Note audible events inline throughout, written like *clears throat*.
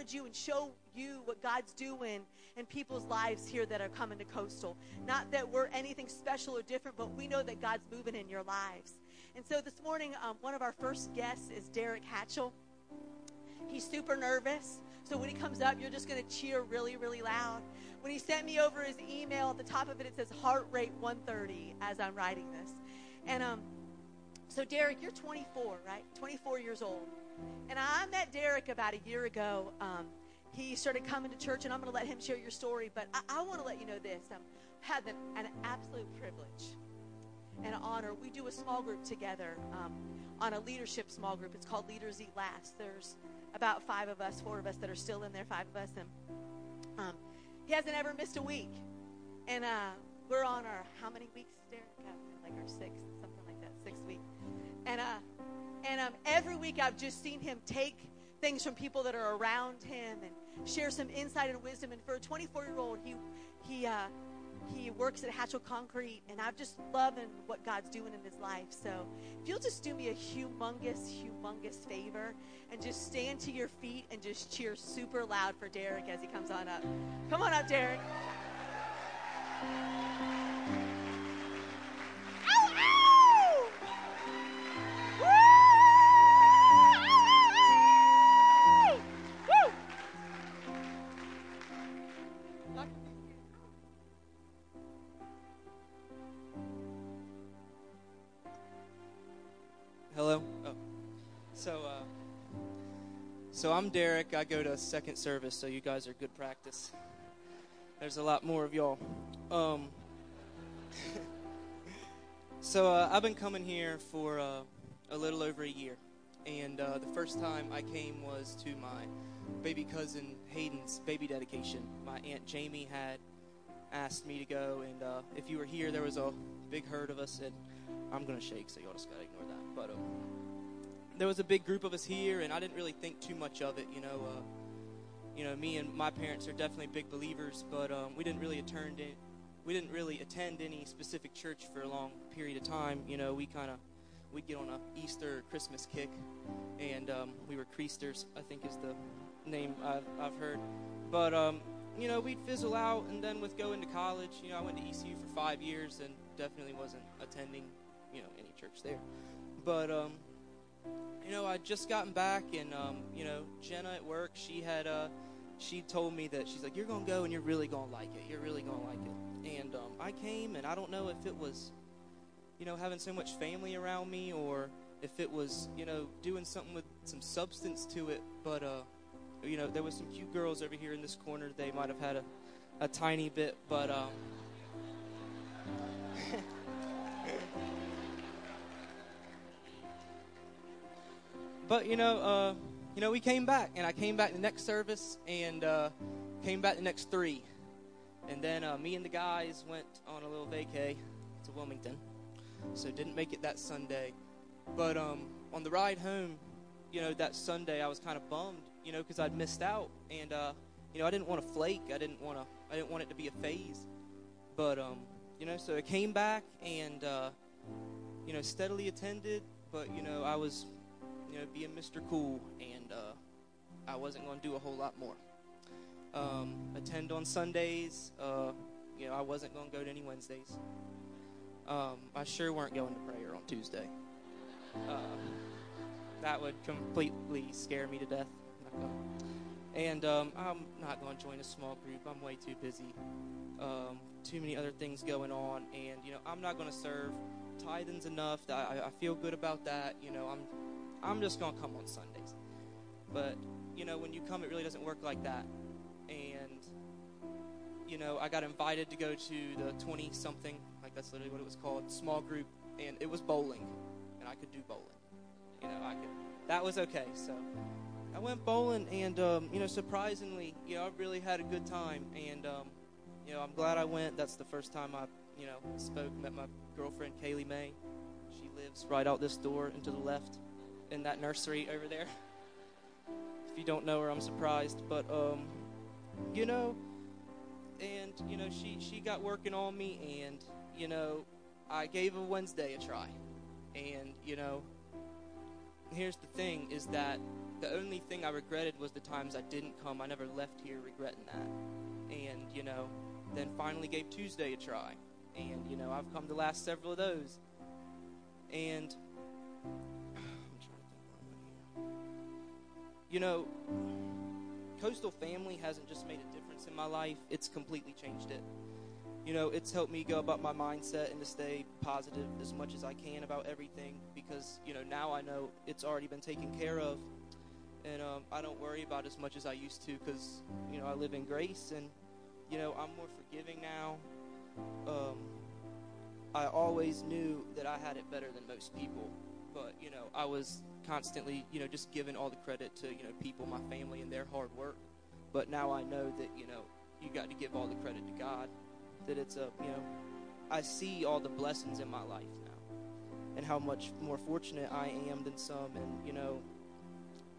encourage you and show you what God's doing in people's lives here that are coming to Coastal. Not that we're anything special or different, but we know that God's moving in your lives. And so this morning, um, one of our first guests is Derek Hatchell. He's super nervous. So when he comes up, you're just going to cheer really, really loud. When he sent me over his email, at the top of it, it says heart rate 130 as I'm writing this. And um, so, Derek, you're 24, right? 24 years old. And I met Derek about a year ago. Um, he started coming to church, and I'm going to let him share your story. But I, I want to let you know this. I've had an, an absolute privilege and honor. We do a small group together um, on a leadership small group. It's called Leaders Eat Last. There's about five of us, four of us that are still in there, five of us. And um, he hasn't ever missed a week. And uh, we're on our, how many weeks, Derek? Like our sixth, something like that, sixth week. And, uh, and um, every week I've just seen him take things from people that are around him and share some insight and wisdom. And for a 24 year old, he, he, uh, he works at Hatchell Concrete, and I'm just loving what God's doing in his life. So if you'll just do me a humongous, humongous favor and just stand to your feet and just cheer super loud for Derek as he comes on up. Come on up, Derek. So I'm Derek. I go to second service, so you guys are good practice. There's a lot more of y'all. Um, *laughs* so uh, I've been coming here for uh, a little over a year, and uh, the first time I came was to my baby cousin Hayden's baby dedication. My aunt Jamie had asked me to go, and uh, if you were here, there was a big herd of us, and I'm gonna shake, so y'all just gotta ignore that. But um, there was a big group of us here, and I didn't really think too much of it. You know, uh, you know, me and my parents are definitely big believers, but um, we didn't really attend in, we didn't really attend any specific church for a long period of time. You know, we kind of we'd get on a Easter Christmas kick, and um, we were Creasters, I think is the name I've, I've heard. But um, you know, we'd fizzle out, and then with going to college, you know, I went to ECU for five years and definitely wasn't attending, you know, any church there. But um, you know, I'd just gotten back, and um, you know, Jenna at work, she had uh, she told me that she's like, you're gonna go and you're really gonna like it. You're really gonna like it. And um, I came, and I don't know if it was, you know, having so much family around me, or if it was, you know, doing something with some substance to it. But uh, you know, there was some cute girls over here in this corner. They might have had a, a tiny bit, but um. *laughs* But you know, uh, you know, we came back, and I came back the next service, and uh, came back the next three, and then uh, me and the guys went on a little vacay to Wilmington, so didn't make it that Sunday. But um, on the ride home, you know, that Sunday I was kind of bummed, you know, because I'd missed out, and uh, you know, I didn't want to flake. I didn't want to. I didn't want it to be a phase. But um, you know, so I came back and uh, you know steadily attended. But you know, I was you know, being Mr. Cool, and uh, I wasn't going to do a whole lot more. Um, attend on Sundays. Uh, you know, I wasn't going to go to any Wednesdays. Um, I sure weren't going to prayer on Tuesday. Uh, that would completely scare me to death. And um, I'm not going to join a small group. I'm way too busy. Um, too many other things going on, and you know, I'm not going to serve. Tithing's enough. I, I feel good about that. You know, I'm I'm just going to come on Sundays. But, you know, when you come, it really doesn't work like that. And, you know, I got invited to go to the 20 something, like that's literally what it was called, small group, and it was bowling. And I could do bowling. You know, I could, that was okay. So I went bowling, and, um, you know, surprisingly, you know, I really had a good time. And, um, you know, I'm glad I went. That's the first time I, you know, spoke, met my girlfriend, Kaylee May. She lives right out this door and to the left in that nursery over there. If you don't know her, I'm surprised. But um, you know, and you know, she she got working on me, and you know, I gave a Wednesday a try, and you know, here's the thing: is that the only thing I regretted was the times I didn't come. I never left here regretting that. And, you know, then finally gave Tuesday a try. And, you know, I've come to last several of those. And You know, Coastal Family hasn't just made a difference in my life, it's completely changed it. You know, it's helped me go about my mindset and to stay positive as much as I can about everything because, you know, now I know it's already been taken care of. And um, I don't worry about as much as I used to because, you know, I live in grace and, you know, I'm more forgiving now. Um, I always knew that I had it better than most people, but, you know, I was constantly, you know, just giving all the credit to, you know, people, my family, and their hard work. But now I know that, you know, you got to give all the credit to God. That it's a, you know, I see all the blessings in my life now and how much more fortunate I am than some. And, you know,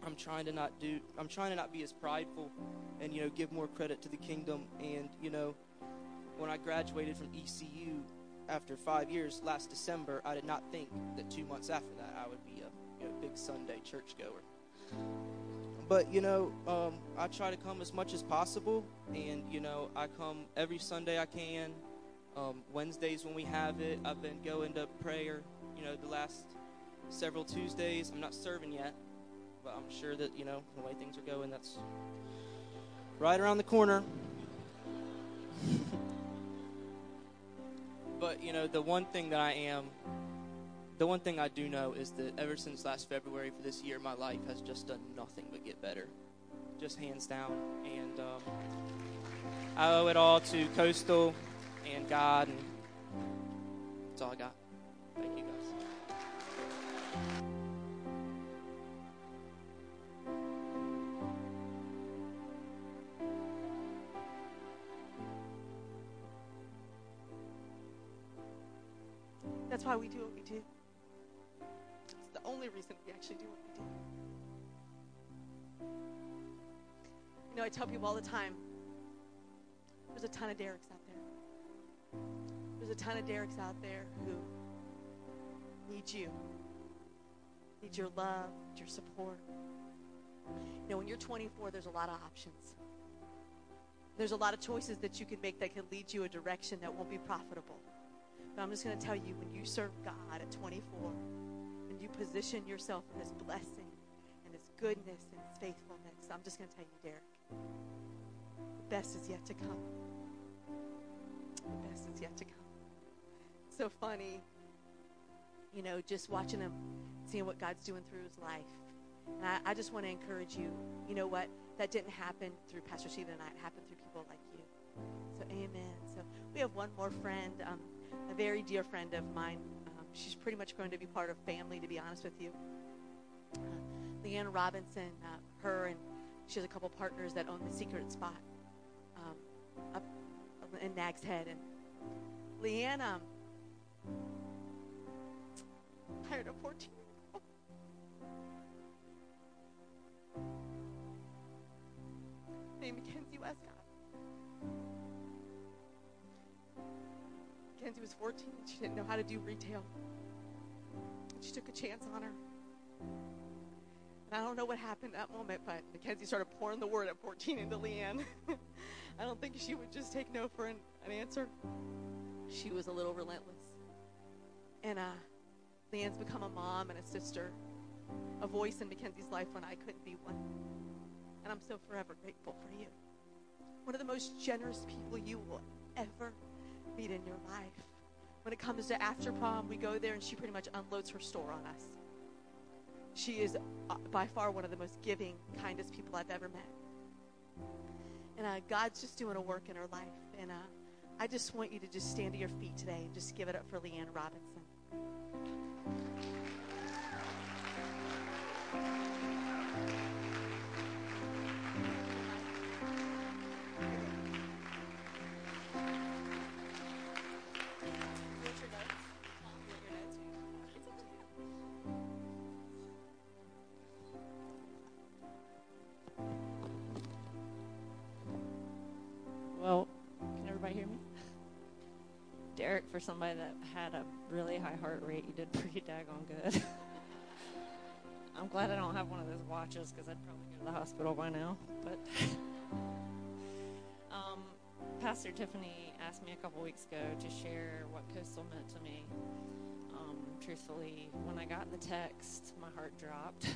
I'm trying to not do, I'm trying to not be as prideful and, you know, give more credit to the kingdom. And, you know, when I graduated from ECU after five years last December, I did not think that two months after that I would be you know, big Sunday churchgoer. But you know, um, I try to come as much as possible, and you know, I come every Sunday I can. Um, Wednesdays when we have it, I've been going to prayer. You know, the last several Tuesdays. I'm not serving yet, but I'm sure that you know the way things are going, that's right around the corner. *laughs* but you know, the one thing that I am the one thing I do know is that ever since last February for this year, my life has just done nothing but get better, just hands down. And um, I owe it all to Coastal and God, and that's all I got. Thank you, guys. That's why we do what we do only reason we actually do what we do. You know, I tell people all the time there's a ton of Derek's out there. There's a ton of Derek's out there who need you, need your love, need your support. You know, when you're 24, there's a lot of options. There's a lot of choices that you can make that can lead you a direction that won't be profitable. But I'm just going to tell you when you serve God at 24, you position yourself in His blessing and His goodness and His faithfulness. I'm just going to tell you, Derek, the best is yet to come. The best is yet to come. So funny, you know, just watching him, seeing what God's doing through his life. And I, I just want to encourage you. You know what? That didn't happen through Pastor Stephen and I. It happened through people like you. So, amen. So, we have one more friend, um, a very dear friend of mine, she's pretty much going to be part of family, to be honest with you. Uh, Leanne Robinson, uh, her and she has a couple partners that own the Secret Spot um, up in Nag's Head. And Leanne um, hired a 14 named Mackenzie Westcott. Mackenzie was 14 and she didn't know how to do retail. She took a chance on her. And I don't know what happened that moment, but Mackenzie started pouring the word at 14 into Leanne. *laughs* I don't think she would just take no for an, an answer. She was a little relentless. And uh, Leanne's become a mom and a sister, a voice in Mackenzie's life when I couldn't be one. And I'm so forever grateful for you. One of the most generous people you will ever meet in your life. When it comes to after prom, we go there and she pretty much unloads her store on us. She is uh, by far one of the most giving, kindest people I've ever met. And uh, God's just doing a work in her life. And uh, I just want you to just stand to your feet today and just give it up for Leanne Robinson. For somebody that had a really high heart rate, you did pretty daggone good. *laughs* I'm glad I don't have one of those watches because I'd probably go to the hospital by now. But *laughs* um, Pastor Tiffany asked me a couple weeks ago to share what Coastal meant to me. Um, truthfully, when I got the text, my heart dropped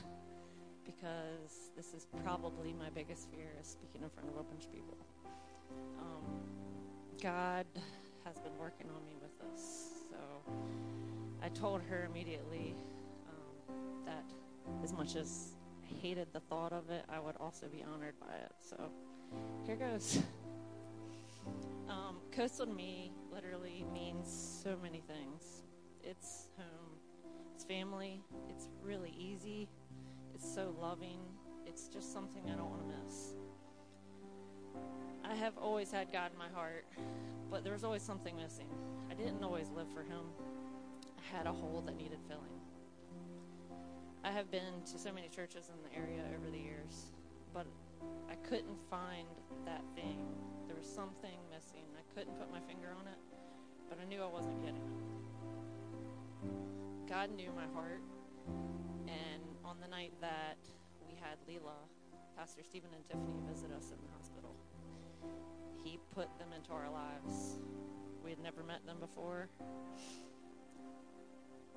*laughs* because this is probably my biggest fear is speaking in front of a bunch of people. Um, God has been working on me with so I told her immediately um, that as much as I hated the thought of it, I would also be honored by it. So here goes. *laughs* Um, coastal me literally means so many things. It's home, it's family, it's really easy, it's so loving, it's just something I don't want to miss. I have always had God in my heart, but there was always something missing. I didn't always live for Him. I had a hole that needed filling. I have been to so many churches in the area over the years, but I couldn't find that thing. There was something missing. I couldn't put my finger on it, but I knew I wasn't getting it. God knew my heart, and on the night that we had Leela, Pastor Stephen and Tiffany visit us in the hospital, he put them into our lives. We had never met them before.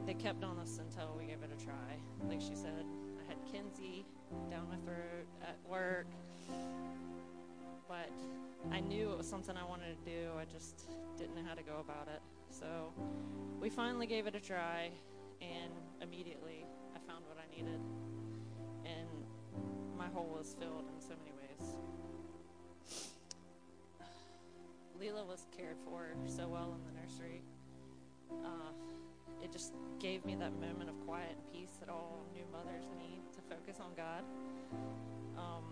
They kept on us until we gave it a try. Like she said, I had Kinsey down my throat at work, but I knew it was something I wanted to do. I just didn't know how to go about it. So we finally gave it a try, and immediately I found what I needed. And my hole was filled in so many Leela was cared for so well in the nursery. Uh, it just gave me that moment of quiet and peace that all new mothers need to focus on God. Um,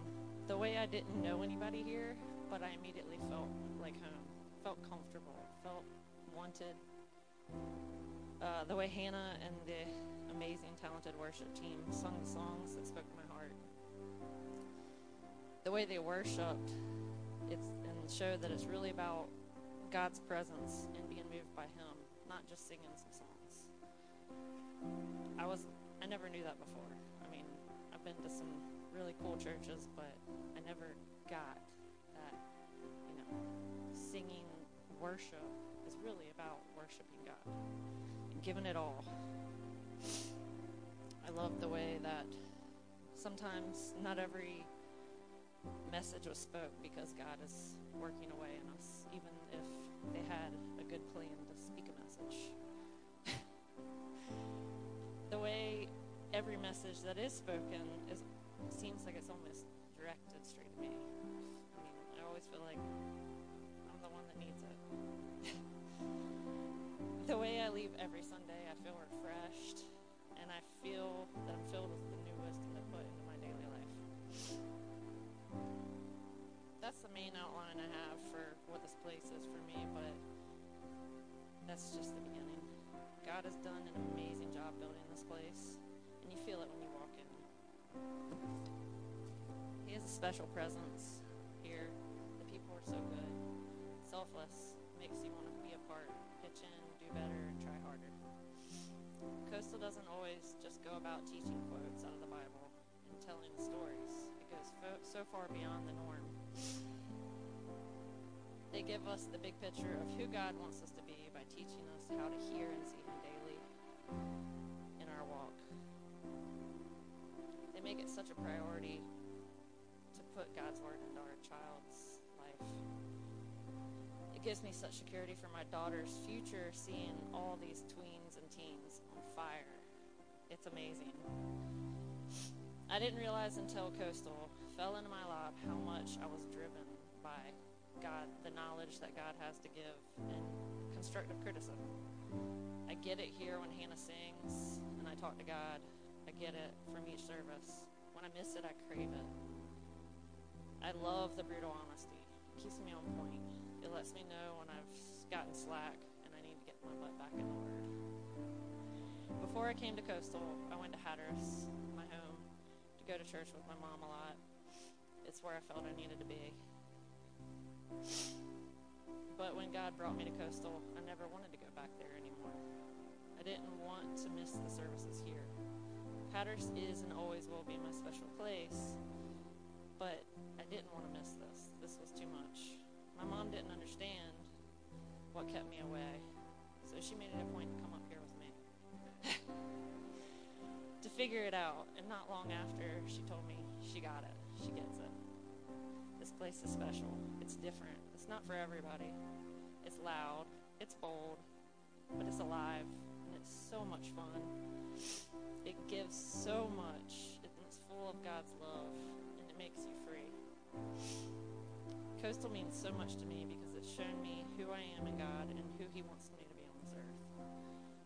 the way I didn't know anybody here, but I immediately felt like home, felt comfortable, felt wanted. Uh, the way Hannah and the amazing, talented worship team sung the songs that spoke to my heart. The way they worshiped, it's showed that it's really about God's presence and being moved by Him, not just singing some songs. I was I never knew that before. I mean, I've been to some really cool churches, but I never got that, you know, singing worship is really about worshiping God and giving it all. I love the way that sometimes not every message was spoke because God is working away in us, even if they had a good plan to speak a message. *laughs* the way every message that is spoken is seems like it's almost directed straight to me. I mean, I always feel like I'm the one that needs it. *laughs* the way I leave every Sunday, I feel refreshed, and I feel that I'm filled with the That's the main outline I have for what this place is for me, but that's just the beginning. God has done an amazing job building this place, and you feel it when you walk in. He has a special presence here. The people are so good, selfless, makes you want to be a part, pitch in, do better, and try harder. Coastal doesn't always just go about teaching quotes out of the Bible and telling stories. It goes so far beyond the norm. They give us the big picture of who God wants us to be by teaching us how to hear and see Him daily in our walk. They make it such a priority to put God's Word into our child's life. It gives me such security for my daughter's future seeing all these tweens and teens on fire. It's amazing. I didn't realize until Coastal fell into my lap how much I was driven by God, the knowledge that God has to give, and constructive criticism. I get it here when Hannah sings and I talk to God. I get it from each service. When I miss it, I crave it. I love the brutal honesty. It keeps me on point. It lets me know when I've gotten slack and I need to get my butt back in the Word. Before I came to Coastal, I went to Hatteras, my home, to go to church with my mom a lot. It's where I felt I needed to be. But when God brought me to Coastal, I never wanted to go back there anymore. I didn't want to miss the services here. Hatteras is and always will be my special place, but I didn't want to miss this. This was too much. My mom didn't understand what kept me away, so she made it a point to come up here with me *laughs* to figure it out. And not long after, she told me she got it. She gets it. Place is special. It's different. It's not for everybody. It's loud. It's bold, but it's alive, and it's so much fun. It gives so much, it's full of God's love, and it makes you free. Coastal means so much to me because it's shown me who I am in God and who He wants me to be on this earth.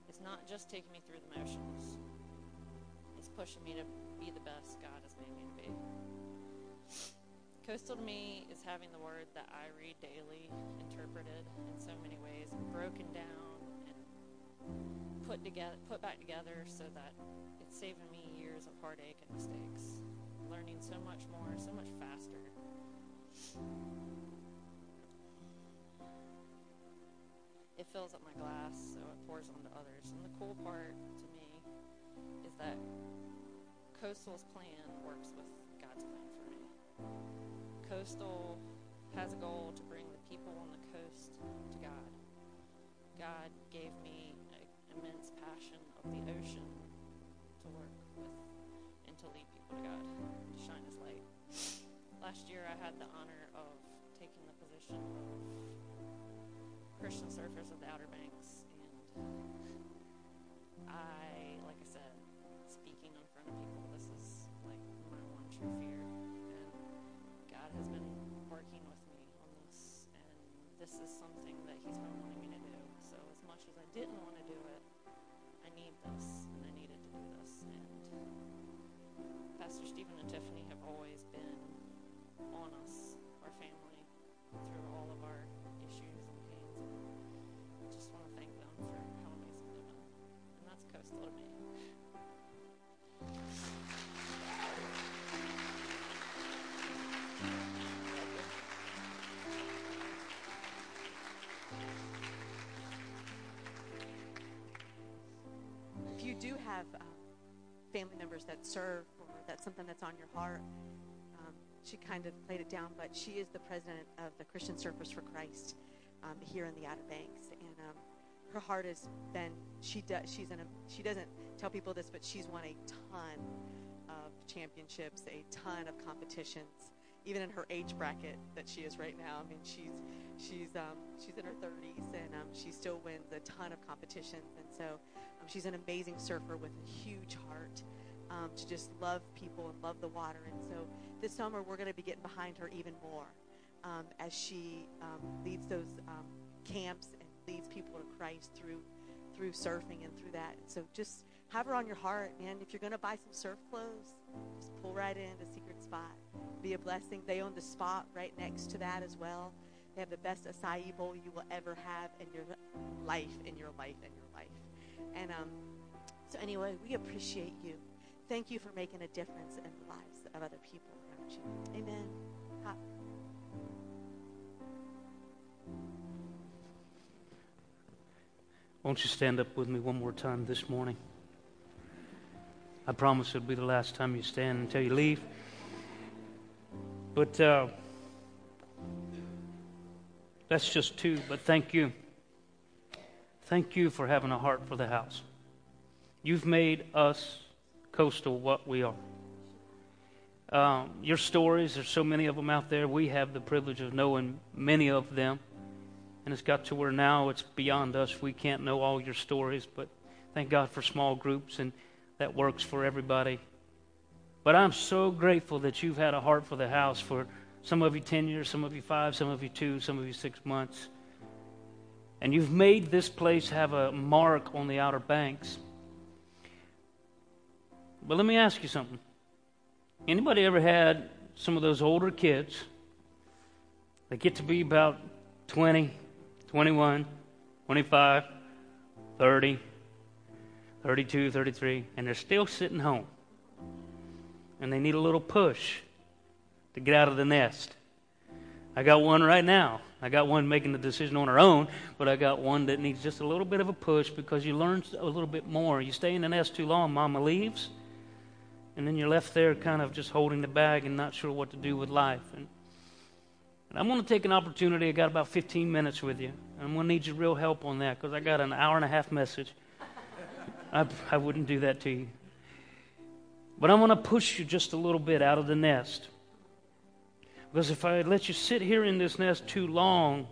It's not just taking me through the motions, it's pushing me to be the best God has made me to be. Coastal to me is having the word that I read daily interpreted in so many ways, and broken down and put together, put back together, so that it's saving me years of heartache and mistakes, learning so much more, so much faster. It fills up my glass, so it pours onto others. And the cool part to me is that Coastal's plan works with God's plan for me. Coastal has a goal to bring the people on the coast to God. God gave me an immense passion of the ocean to work with and to lead people to God, to shine His light. Last year, I had the honor of taking the position of Christian Surfers of the Outer Banks, and I, like this is something that He's been wanting me to do. So, as much as I didn't want to do it, I need this, and I needed to do this. And Pastor Stephen and Tiffany have always been on us, our family, through all of our family members that serve or that's something that's on your heart, um, she kind of played it down, but she is the president of the Christian Surfers for Christ um, here in the Outer Banks, and um, her heart has been. She does. She's in a. She doesn't tell people this, but she's won a ton of championships, a ton of competitions, even in her age bracket that she is right now. I mean, she's she's um, she's in her 30s, and um, she still wins a ton of competitions, and so um, she's an amazing surfer with a huge heart. Um, to just love people and love the water. And so this summer, we're going to be getting behind her even more um, as she um, leads those camps and leads people to Christ through through surfing and through that. And So just have her on your heart, man. If you're going to buy some surf clothes, just pull right in to Secret Spot. Be a blessing. They own the spot right next to that as well. They have the best acai bowl you will ever have in your life, in your life, in your life. And um, so anyway, we appreciate you. Thank you for making a difference in the lives of other people around you. Amen. Ha- Won't you stand up with me one more time this morning? I promise it'll be the last time you stand until you leave. But uh, that's just two, but thank you. Thank you for having a heart for the house. You've made us coastal what we are. Um, your stories, there's so many of them out there. We have the privilege of knowing many of them. And it's got to where now it's beyond us. We can't know all your stories, but thank God for small groups, and that works for everybody. But I'm so grateful that you've had a heart for the house for some of you 10 years, some of you five, some of you two, some of you six months. And you've made this place have a mark on the Outer Banks. But let me ask you something. Anybody ever had some of those older kids that get to be about 20, 21, 25, 30, 32, 33, and they're still sitting home? And they need a little push to get out of the nest. I got one right now. I got one making the decision on her own, but I got one that needs just a little bit of a push because you learn a little bit more. You stay in the nest too long, mama leaves, And then you're left there kind of just holding the bag and not sure what to do with life. And, and I'm going to take an opportunity. I got about 15 minutes with you. I'm going to need your real help on that because I got an hour and a half message. I, I wouldn't do that to you. But I'm going to push you just a little bit out of the nest. Because if I let you sit here in this nest too long,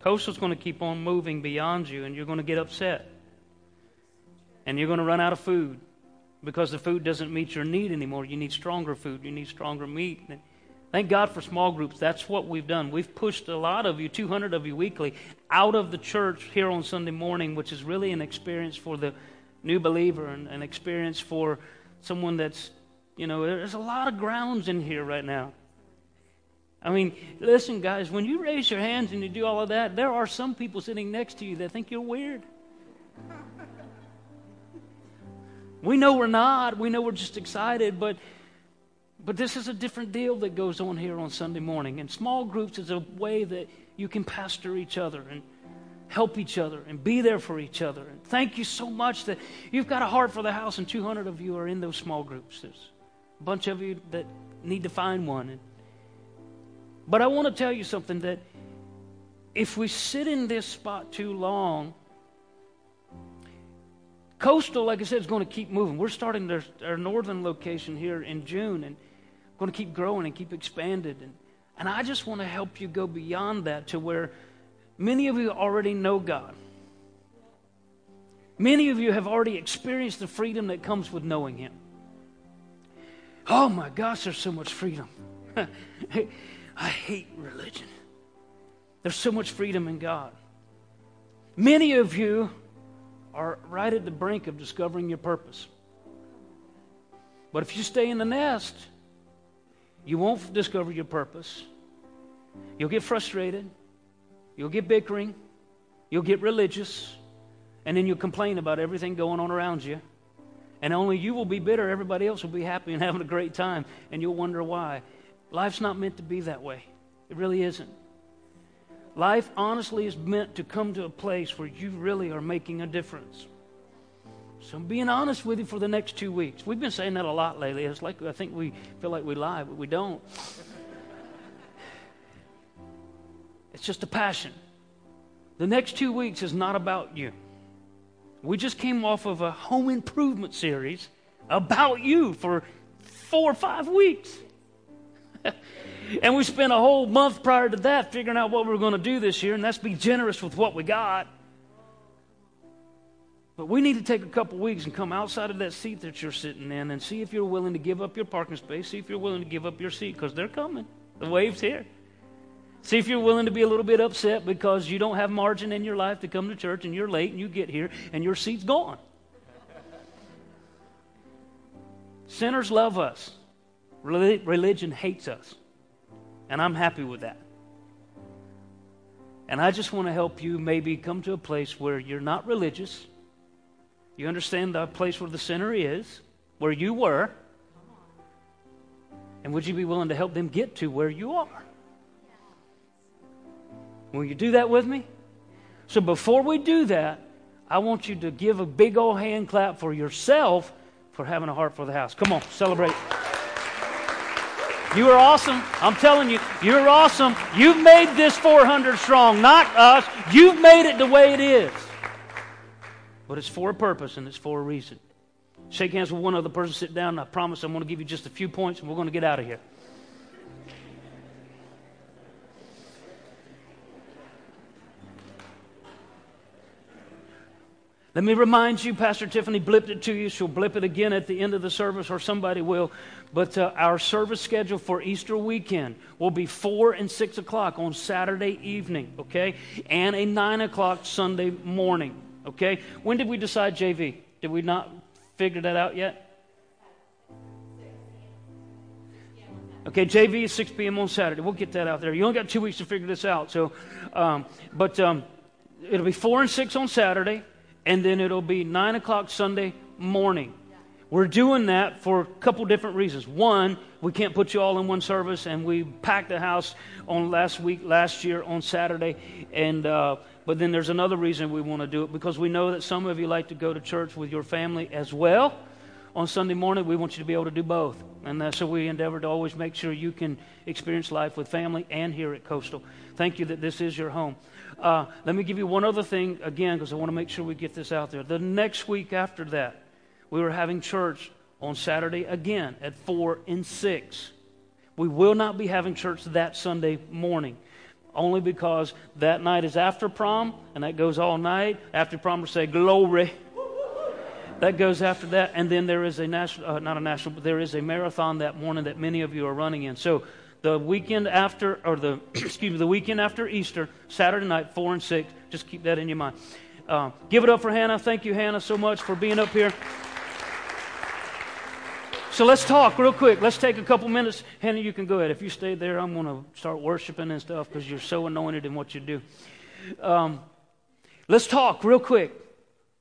Coastal's going to keep on moving beyond you, and you're going to get upset. And you're going to run out of food because the food doesn't meet your need anymore. You need stronger food, you need stronger meat. Thank God for small groups. That's what we've done. We've pushed a lot of you, 200 of you weekly, out of the church here on Sunday morning, which is really an experience for the new believer and an experience for someone that's, you know, there's a lot of grounds in here right now. I mean, listen, guys, when you raise your hands and you do all of that, there are some people sitting next to you that think you're weird. We know we're not. We know we're just excited, but but this is a different deal that goes on here on Sunday morning. And small groups is a way that you can pastor each other and help each other and be there for each other. And thank you so much that you've got a heart for the house, and 200 of you are in those small groups. There's a bunch of you that need to find one. And, but I want to tell you something that if we sit in this spot too long, Coastal, like I said, is going to keep moving. We're starting their, our northern location here in June and going to keep growing and keep expanded. And, and I just want to help you go beyond that to where many of you already know God. Many of you have already experienced the freedom that comes with knowing Him. Oh my gosh, there's so much freedom. *laughs* I hate religion. There's so much freedom in God. Many of you are right at the brink of discovering your purpose. But if you stay in the nest, you won't discover your purpose. You'll get frustrated. You'll get bickering. You'll get religious. And then you'll complain about everything going on around you. And only you will be bitter. Everybody else will be happy and *laughs* having a great time. And you'll wonder why. Life's not meant to be that way. It really isn't. Life, honestly, is meant to come to a place where you really are making a difference. So I'm being honest with you for the next two weeks. We've been saying that a lot lately. It's like I think we feel like we lie, but we don't. *laughs* It's just a passion. The next two weeks is not about you. We just came off of a home improvement series about you for four or five weeks. *laughs* And we spent a whole month prior to that figuring out what we were going to do this year, and that's be generous with what we got. But we need to take a couple weeks and come outside of that seat that you're sitting in and see if you're willing to give up your parking space, see if you're willing to give up your seat, because they're coming. The wave's here. See if you're willing to be a little bit upset because you don't have margin in your life to come to church and you're late and you get here and your seat's gone. Sinners love us, religion hates us. And I'm happy with that. And I just want to help you maybe come to a place where you're not religious. You understand the place where the sinner is, where you were. And would you be willing to help them get to where you are? Will you do that with me? So before we do that, I want you to give a big old hand clap for yourself for having a heart for the house. Come on, celebrate. You are awesome. I'm telling you, you're awesome. You've made this 400 strong, not us. You've made it the way it is. But it's for a purpose and it's for a reason. Shake hands with one other person, sit down, and I promise I'm going to give you just a few points and we're going to get out of here. Let me remind you, Pastor Tiffany blipped it to you. She'll blip it again at the end of the service, or somebody will. But uh, our service schedule for Easter weekend will be 4 and 6 o'clock on Saturday evening, okay? And a 9 o'clock Sunday morning, okay? When did we decide JV? Did we not figure that out yet? Okay, JV is 6 p.m. on Saturday. We'll get that out there. You only got two weeks to figure this out. So, um, but um, it'll be 4 and 6 on Saturday and then it'll be 9 o'clock Sunday morning. We're doing that for a couple different reasons. One, we can't put you all in one service, and we packed the house on last week, last year on Saturday. And uh, but then there's another reason we want to do it because we know that some of you like to go to church with your family as well, on Sunday morning, we want you to be able to do both. And uh, so we endeavor to always make sure you can experience life with family and here at Coastal. Thank you that this is your home. Uh, let me give you one other thing again because I want to make sure we get this out there. The next week after that, we were having church on Saturday again at 4 and 6. We will not be having church that Sunday morning only because that night is after prom and that goes all night. After prom, we say glory. That goes after that, and then there is a national, uh, not a national, but there is a marathon that morning that many of you are running in. So the weekend after, or the *clears throat* excuse me, the weekend after Easter, Saturday night, four and six. Just keep that in your mind. Uh, give it up for Hannah. Thank you, Hannah, so much for being up here. So let's talk real quick. Let's take a couple minutes. Hannah, you can go ahead. If you stay there, I'm going to start worshiping and stuff because you're so anointed in what you do. Um, let's talk real quick.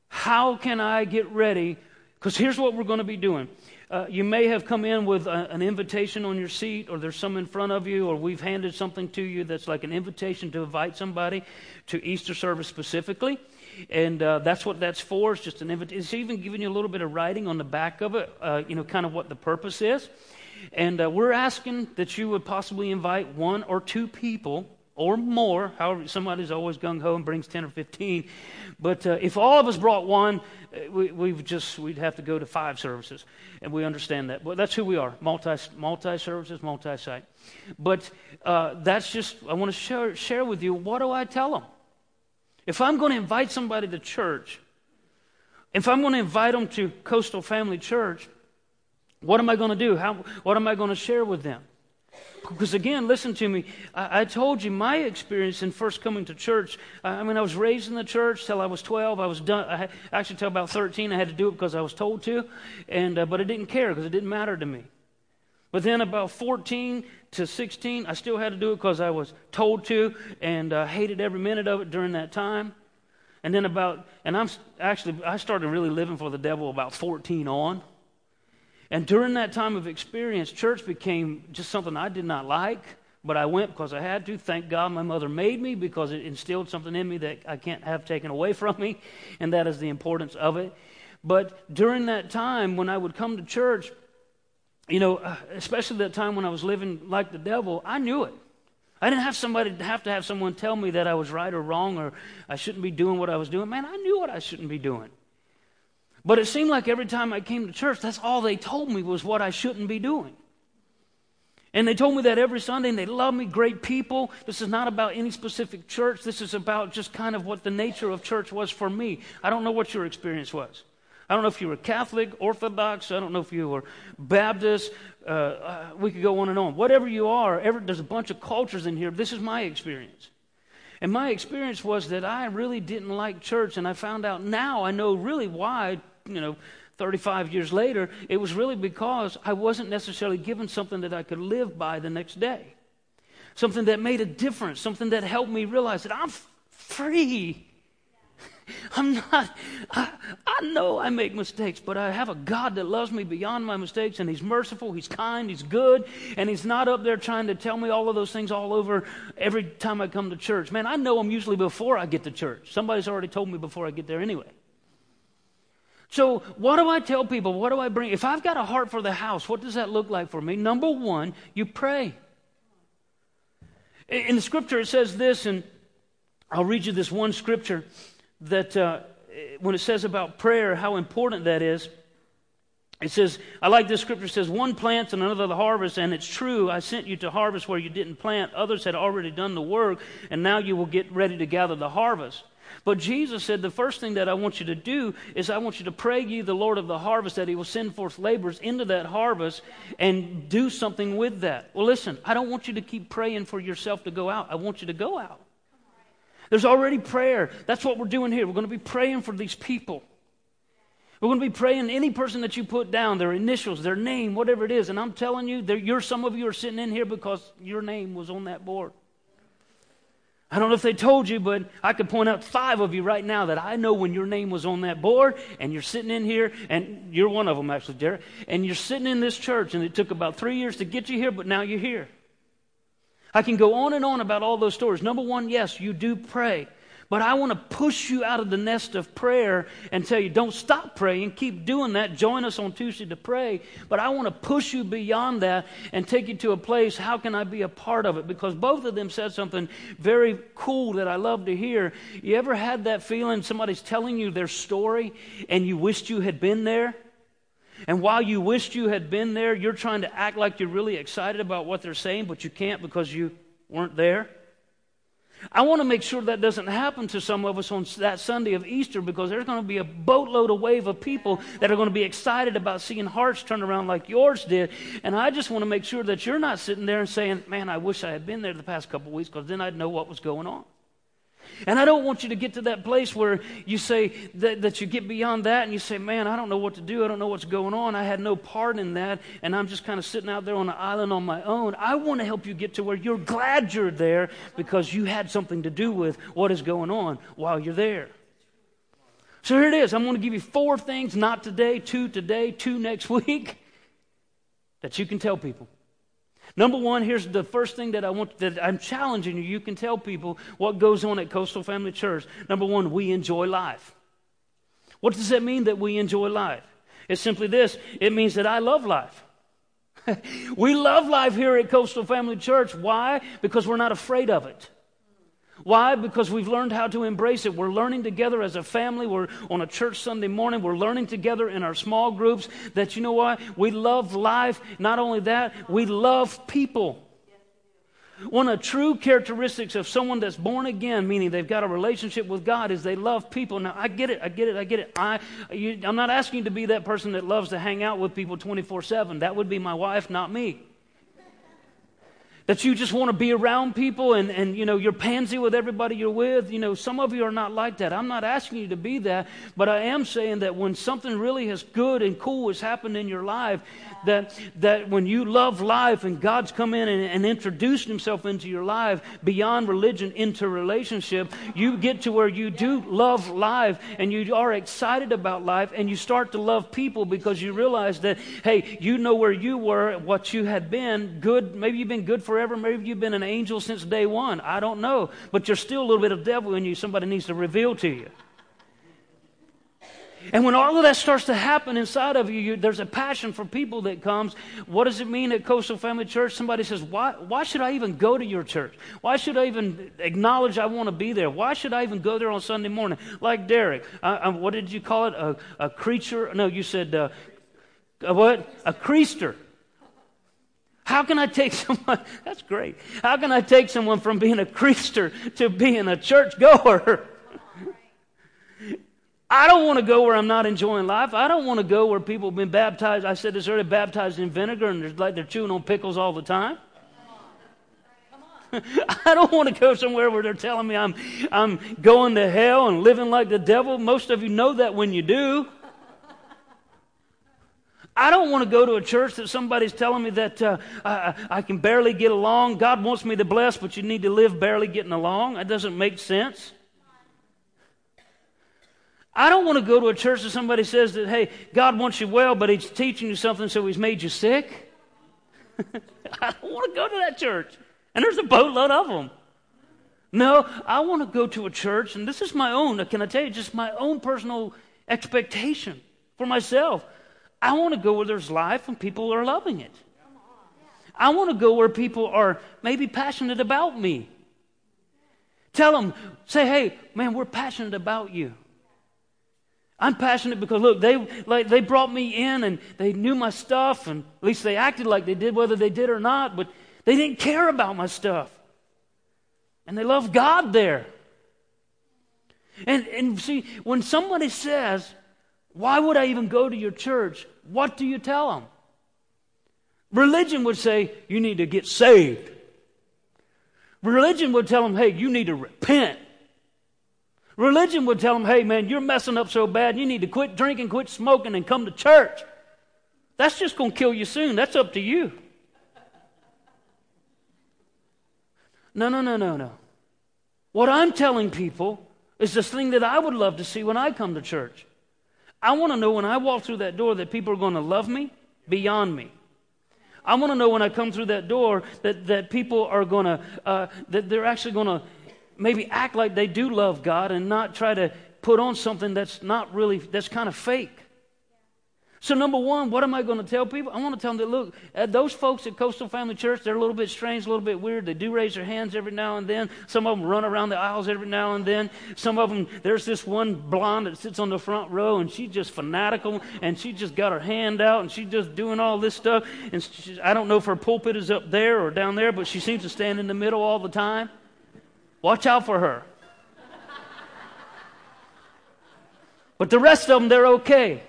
How can I get ready? Because here's what we're going to be doing. Uh, you may have come in with a, an invitation on your seat, or there's some in front of you, or we've handed something to you that's like an invitation to invite somebody to Easter service specifically. And uh, that's what that's for. It's just an invitation. It's even giving you a little bit of writing on the back of it, uh, you know, kind of what the purpose is. And uh, we're asking that you would possibly invite one or two people or more. However, somebody's always gung ho and brings 10 or 15. But uh, if all of us brought one, uh, we, we've just, we'd have to go to five services. And we understand that. But that's who we are multi, multi services, multi site. But uh, that's just, I want to share, share with you what do I tell them? If I'm going to invite somebody to church, if I'm going to invite them to Coastal Family Church, what am I going to do? How, what am I going to share with them? Because again, listen to me. I, I, told you my experience in first coming to church. I, mean, I was raised in the church till I was 12. I was done. I had, actually, till about 13, I had to do it because I was told to, and uh, but I didn't care because it didn't matter to me. But then about 14 to 16, I still had to do it because I was told to, and uh, hated every minute of it during that time. And then about, and I'm actually, I started really living for the devil about 14 on. And during that time of experience, church became just something I did not like, but I went because I had to. Thank God my mother made me because it instilled something in me that I can't have taken away from me, and that is the importance of it. But during that time, when I would come to church, you know, uh, especially that time when I was living like the devil, I knew it. I didn't have somebody have to have someone tell me that I was right or wrong or I shouldn't be doing what I was doing. Man, I knew what I shouldn't be doing. But it seemed like every time I came to church, that's all they told me was what I shouldn't be doing. And they told me that every Sunday, and they love me, great people. This is not about any specific church. This is about just kind of what the nature of church was for me. I don't know what your experience was. I don't know if you were Catholic, Orthodox, I don't know if you were Baptist. Uh, uh, we could go on and on. Whatever you are, there's a bunch of cultures in here. This is my experience. And my experience was that I really didn't like church, and I found out now I know really why you know, 35 years later, it was really because I wasn't necessarily given something that I could live by the next day. Something that made a difference, something that helped me realize that I'm free. *laughs* I'm not, I, I, know I make mistakes, but I have a God that loves me beyond my mistakes, and He's merciful, He's kind, He's good, and He's not up there trying to tell me all of those things all over every time I come to church. Man, I know Him usually before I get to church. Somebody's already told me before I get there anyway. So, what do I tell people? What do I bring? If I've got a heart for the house, what does that look like for me? Number one, you pray. In the scripture, it says this, and I'll read you this one scripture that uh, when it says about prayer, how important that is. It says, I like this scripture. It says, one plants and another the harvest, and it's true. I sent you to harvest where you didn't plant. Others had already done the work, and now you will get ready to gather the harvest. But Jesus said, The first thing that I want you to do is I want you to pray ye the Lord of the harvest that he will send forth laborers into that harvest and do something with that. Well, listen, I don't want you to keep praying for yourself to go out. I want you to go out. There's already prayer. That's what we're doing here. We're going to be praying for these people. We're going to be praying any person that you put down, their initials, their name, whatever it is. And I'm telling you, you're, some of you are sitting in here because your name was on that board. I don't know if they told you, but I could point out five of you right now that I know when your name was on that board, and you're sitting in here, and you're one of them actually, Derek, and you're sitting in this church, and it took about three years to get you here, but now you're here. I can go on and on about all those stories. Number one, yes, you do pray. But I want to push you out of the nest of prayer and tell you don't stop praying. Keep doing that. Join us on Tuesday to pray. But I want to push you beyond that and take you to a place. How can I be a part of it? Because both of them said something very cool that I love to hear. You ever had that feeling somebody's telling you their story and you wished you had been there? And while you wished you had been there, you're trying to act like you're really excited about what they're saying, but you can't because you weren't there. I want to make sure that doesn't happen to some of us on that Sunday of Easter because there's going to be a boatload of wave of people that are going to be excited about seeing hearts turn around like yours did. And I just want to make sure that you're not sitting there and saying, Man, I wish I had been there the past couple of weeks because then I'd know what was going on. And I don't want you to get to that place where you say that, that you get beyond that and you say, Man, I don't know what to do. I don't know what's going on. I had no part in that. And I'm just kind of sitting out there on an island on my own. I want to help you get to where you're glad you're there because you had something to do with what is going on while you're there. So here it is. I'm going to give you four things, not today, two today, two next *laughs* week, that you can tell people. Number one, here's the first thing that I want that I'm challenging you. You can tell people what goes on at Coastal Family Church. Number one, we enjoy life. What does that mean that we enjoy life? It's simply this it means that I love life. *laughs* we love life here at Coastal Family Church. Why? Because we're not afraid of it. Why? Because we've learned how to embrace it. We're learning together as a family. We're on a church Sunday morning. We're learning together in our small groups that, you know what? We love life. Not only that, we love people. One of the true characteristics of someone that's born again, meaning they've got a relationship with God, is they love people. Now, I get it, I get it, I get it. I, you, I'm not asking you to be that person that loves to hang out with people 24 7. That would be my wife, not me that you just want to be around people and, and you know you're pansy with everybody you're with. You know some of you are not like that. I'm not asking you to be that but i am saying that when something really is good and cool has happened in your life that, that when you love life and God's come in and, and introduced himself into your life beyond religion into relationship, you get to where you do love life and you are excited about life and you start to love people because you realize that, hey, you know where you were, what you had been, good, maybe you've been good forever, maybe you've been an angel since day one. I don't know. But you're still a little bit of devil in you somebody needs to reveal to you. And when all of that starts to happen inside of you, you, there's a passion for people that comes. What does it mean at Coastal Family Church? Somebody says, why, why should I even go to your church? Why should I even acknowledge I want to be there? Why should I even go there on Sunday morning? Like Derek, what did you call it? A, a creature? No, you said, uh, a what? A creaster. How can I take *laughs* someone? That's great. How can I take someone from being a creaster to being a church goer? *laughs* I don't want to go where I'm not enjoying life. I don't want to go where people have been baptized. I said this earlier, baptized in vinegar and they're like they're chewing on pickles all the time. *laughs* I don't want to go somewhere where they're telling me I'm, I'm going to hell and living like the devil. Most of you know that when you do. I don't want to go to a church that somebody's telling me that uh, I, I can barely get along. God wants me to bless, but you need to live barely getting along. That doesn't make sense. I don't want to go to a church that somebody says that, hey, God wants you well, but He's teaching you something, so He's made you sick. *laughs* I don't want to go to that church. And there's a boatload of them. No, I want to go to a church, and this is my own, can I tell you, just my own personal expectation for myself. I want to go where there's life and people are loving it. I want to go where people are maybe passionate about me. Tell them, say, hey, man, we're passionate about you. I'm passionate because look, they like they brought me in and they knew my stuff, and at least they acted like they did, whether they did or not, but they didn't care about my stuff. And they love God there. And and see, when somebody says, Why would I even go to your church? What do you tell them? Religion would say, You need to get saved. Religion would tell them, Hey, you need to repent. Religion would tell them, hey, man, you're messing up so bad, you need to quit drinking, quit smoking, and come to church. That's just going to kill you soon. That's up to you. No, no, no, no, no. What I'm telling people is this thing that I would love to see when I come to church. I want to know when I walk through that door that people are going to love me beyond me. I want to know when I come through that door that, that people are going to, uh, that they're actually going to maybe act like they do love God and not try to put on something that's not really, that's kind of fake. So, number one, what am I going to tell people? I want to tell them that, look, uh, those folks at Coastal Family Church, they're a little bit strange, a little bit weird. They do raise their hands every now and then. Some of them run around the aisles every now and then. Some of them, there's this one blonde that sits on the front row, and she's just fanatical, and she just got her hand out, and she's just doing all this stuff. And she, I don't know if her pulpit is up there or down there, but she seems to stand in the middle all the time. Watch out for her. But the rest of them, they're okay.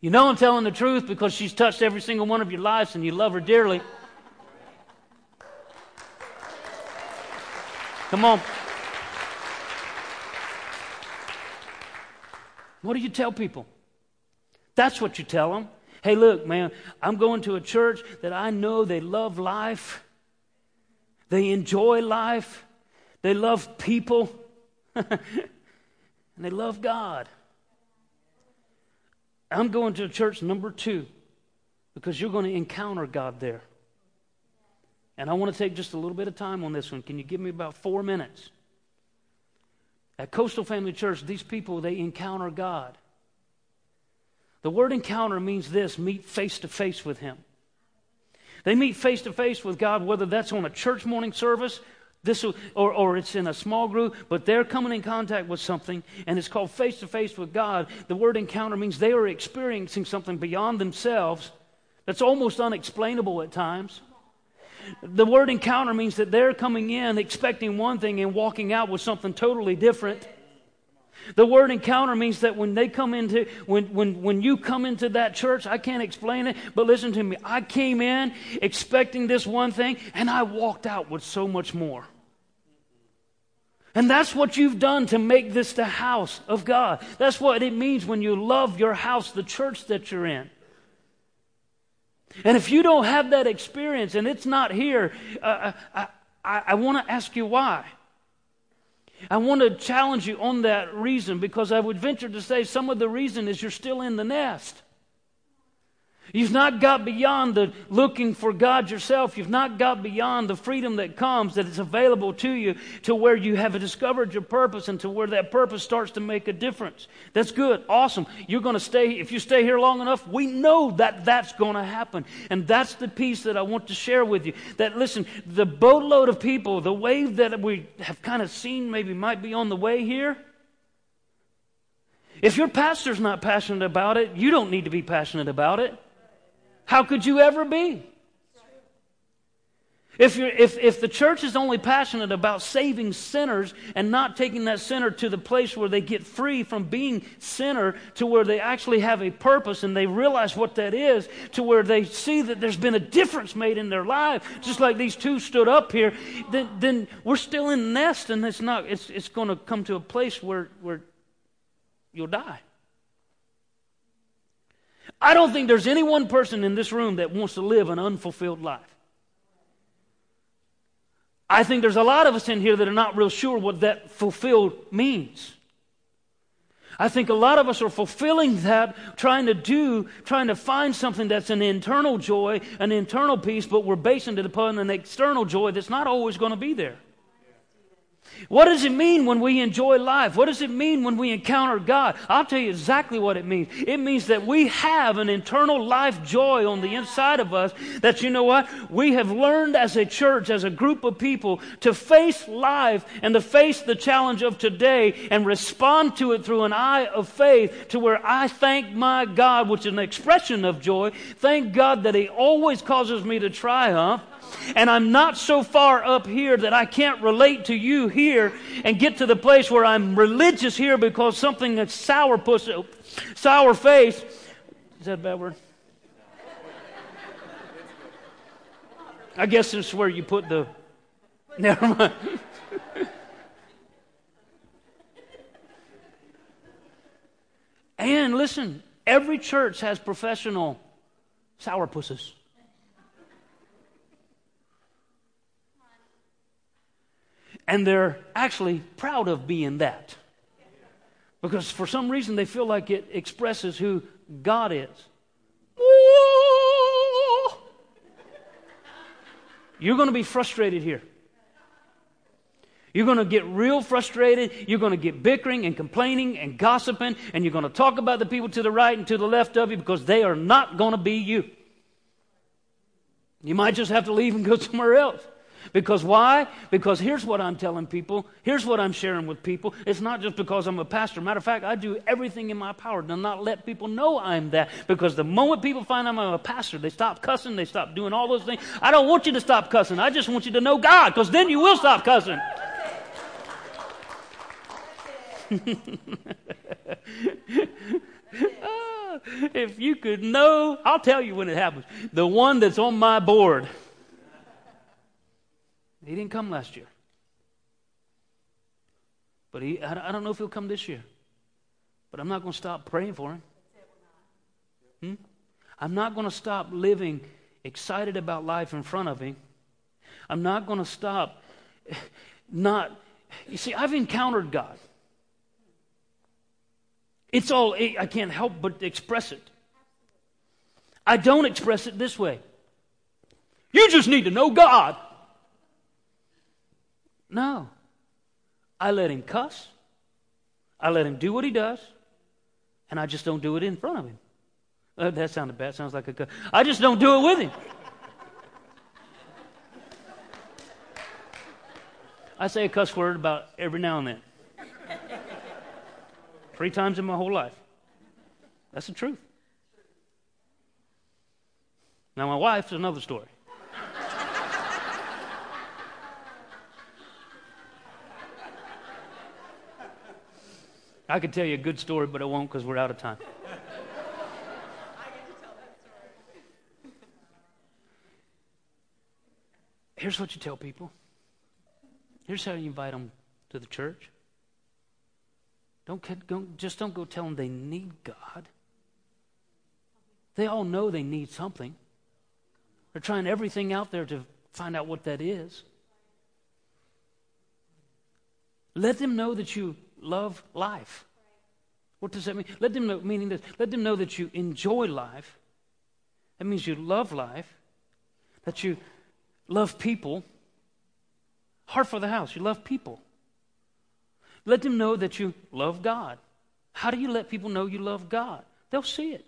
You know I'm telling the truth because she's touched every single one of your lives and you love her dearly. Come on. What do you tell people? That's what you tell them. Hey, look, man, I'm going to a church that I know they love life, they enjoy life, they love people, *laughs* and they love God. I'm going to church number two because you're going to encounter God there. And I want to take just a little bit of time on this one. Can you give me about four minutes? At Coastal Family Church, these people, they encounter God. The word encounter means this meet face to face with Him. They meet face to face with God, whether that's on a church morning service this, or, or it's in a small group, but they're coming in contact with something, and it's called face to face with God. The word encounter means they are experiencing something beyond themselves that's almost unexplainable at times. The word encounter means that they're coming in expecting one thing and walking out with something totally different. The word encounter means that when they come into, when, when, when you come into that church, I can't explain it, but listen to me. I came in expecting this one thing, and I walked out with so much more. And that's what you've done to make this the house of God. That's what it means when you love your house, the church that you're in. And if you don't have that experience and it's not here, uh, I, I, I want to ask you why. I want to challenge you on that reason because I would venture to say some of the reason is you're still in the nest. You've not got beyond the looking for God yourself. You've not got beyond the freedom that comes, that is available to you, to where you have discovered your purpose and to where that purpose starts to make a difference. That's good. Awesome. You're going to stay, if you stay here long enough, we know that that's going to happen. And that's the piece that I want to share with you. That, listen, the boatload of people, the wave that we have kind of seen maybe might be on the way here. If your pastor's not passionate about it, you don't need to be passionate about it. How could you ever be? If, if, if the church is only passionate about saving sinners and not taking that sinner to the place where they get free from being sinner to where they actually have a purpose and they realize what that is, to where they see that there's been a difference made in their life, just like these two stood up here, then, then we're still in the nest and it's, not, it's, it's going to come to a place where, where you'll die. I don't think there's any one person in this room that wants to live an unfulfilled life. I think there's a lot of us in here that are not real sure what that fulfilled means. I think a lot of us are fulfilling that, trying to do, trying to find something that's an internal joy, an internal peace, but we're basing it upon an external joy that's not always going to be there. What does it mean when we enjoy life? What does it mean when we encounter God? I'll tell you exactly what it means. It means that we have an internal life joy on the inside of us that, you know what? We have learned as a church, as a group of people, to face life and to face the challenge of today and respond to it through an eye of faith to where I thank my God, which is an expression of joy. Thank God that He always causes me to triumph and I'm not so far up here that I can't relate to you here and get to the place where I'm religious here because something that's sour pussy, sour face. Is that a bad word? I guess it's where you put the. *laughs* Never mind. and listen, every church has professional sour sourpusses. And they're actually proud of being that. Because for some reason they feel like it expresses who God is. You're going to be frustrated here. You're going to get real frustrated. You're going to get bickering and complaining and gossiping, and you're going to talk about the people to the right and to the left of you because they are not going to be you. You might just have to leave and go *laughs* somewhere else. Because why? Because here's what I'm telling people. Here's what I'm sharing with people. It's not just because I'm a pastor. Matter of fact, I do everything in my power to not let people know I'm that. Because the moment people find I'm a pastor, they stop cussing, they stop doing all those things. I don't want you to stop cussing. I just want you to know God, because then you will stop cussing. *laughs* Ah, if you could know, I'll tell you when it happens. The one that's on my board, he didn't come last year. But he, I don't know if he'll come this year. But I'm not going to stop praying for him. Hmm? I'm not going to stop living excited about life in front of him. I'm not going to stop *laughs* not. You see, I've encountered God. It's all, I can't help but express it. I don't express it this way. You just need to know God. No. I let him cuss. I let him do what he does. And I just don't do it in front of him. Uh, that sounded bad. Sounds like a cuss. I just don't do it with him. I say a cuss word about every now and then. Three times in my whole life. That's the truth. Now, my wife's another story. I could tell you a good story, but I won't because we're out of time. Here's what you tell people. Here's how you invite them to the church. Don't, don't, just don't go tell them they need God. They all know they need something. They're trying everything out there to find out what that is. Let them know that you love life. What does that mean? Let them know, meaning this, let them know that you enjoy life. That means you love life, that you love people. Heart for the house, you love people. Let them know that you love God. How do you let people know you love God? They'll see it.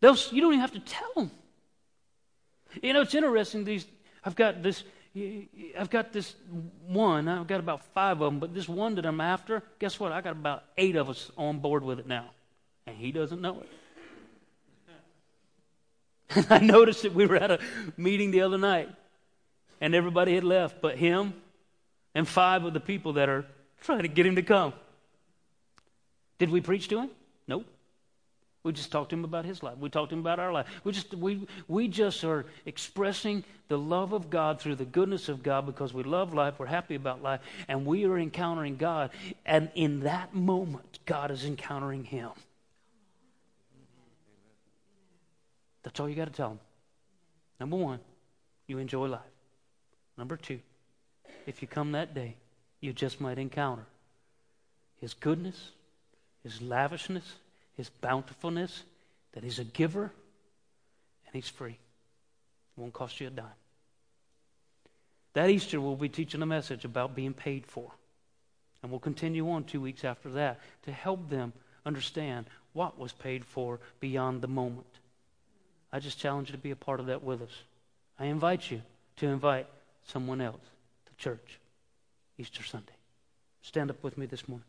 They'll, you don't even have to tell them. You know, it's interesting. These I've got this. I've got this one. I've got about five of them, but this one that I'm after. Guess what? I got about eight of us on board with it now, and he doesn't know it. And *laughs* I noticed that we were at a meeting the other night, and everybody had left but him and five of the people that are trying to get him to come. Did we preach to him? Nope. We just talked to him about his life. We talked to him about our life. We just, we, we just are expressing the love of God through the goodness of God because we love life, we're happy about life, and we are encountering God. And in that moment, God is encountering him. That's all you got to tell them. Number one, you enjoy life. Number two, if you come that day, you just might encounter His goodness, His lavishness, His bountifulness, that He's a giver and He's free. It won't cost you a dime. That Easter, we'll be teaching a message about being paid for. And we'll continue on two weeks after that to help them understand what was paid for beyond the moment. I just challenge you to be a part of that with us. I invite you to invite someone else to church Easter Sunday. Stand up with me this morning.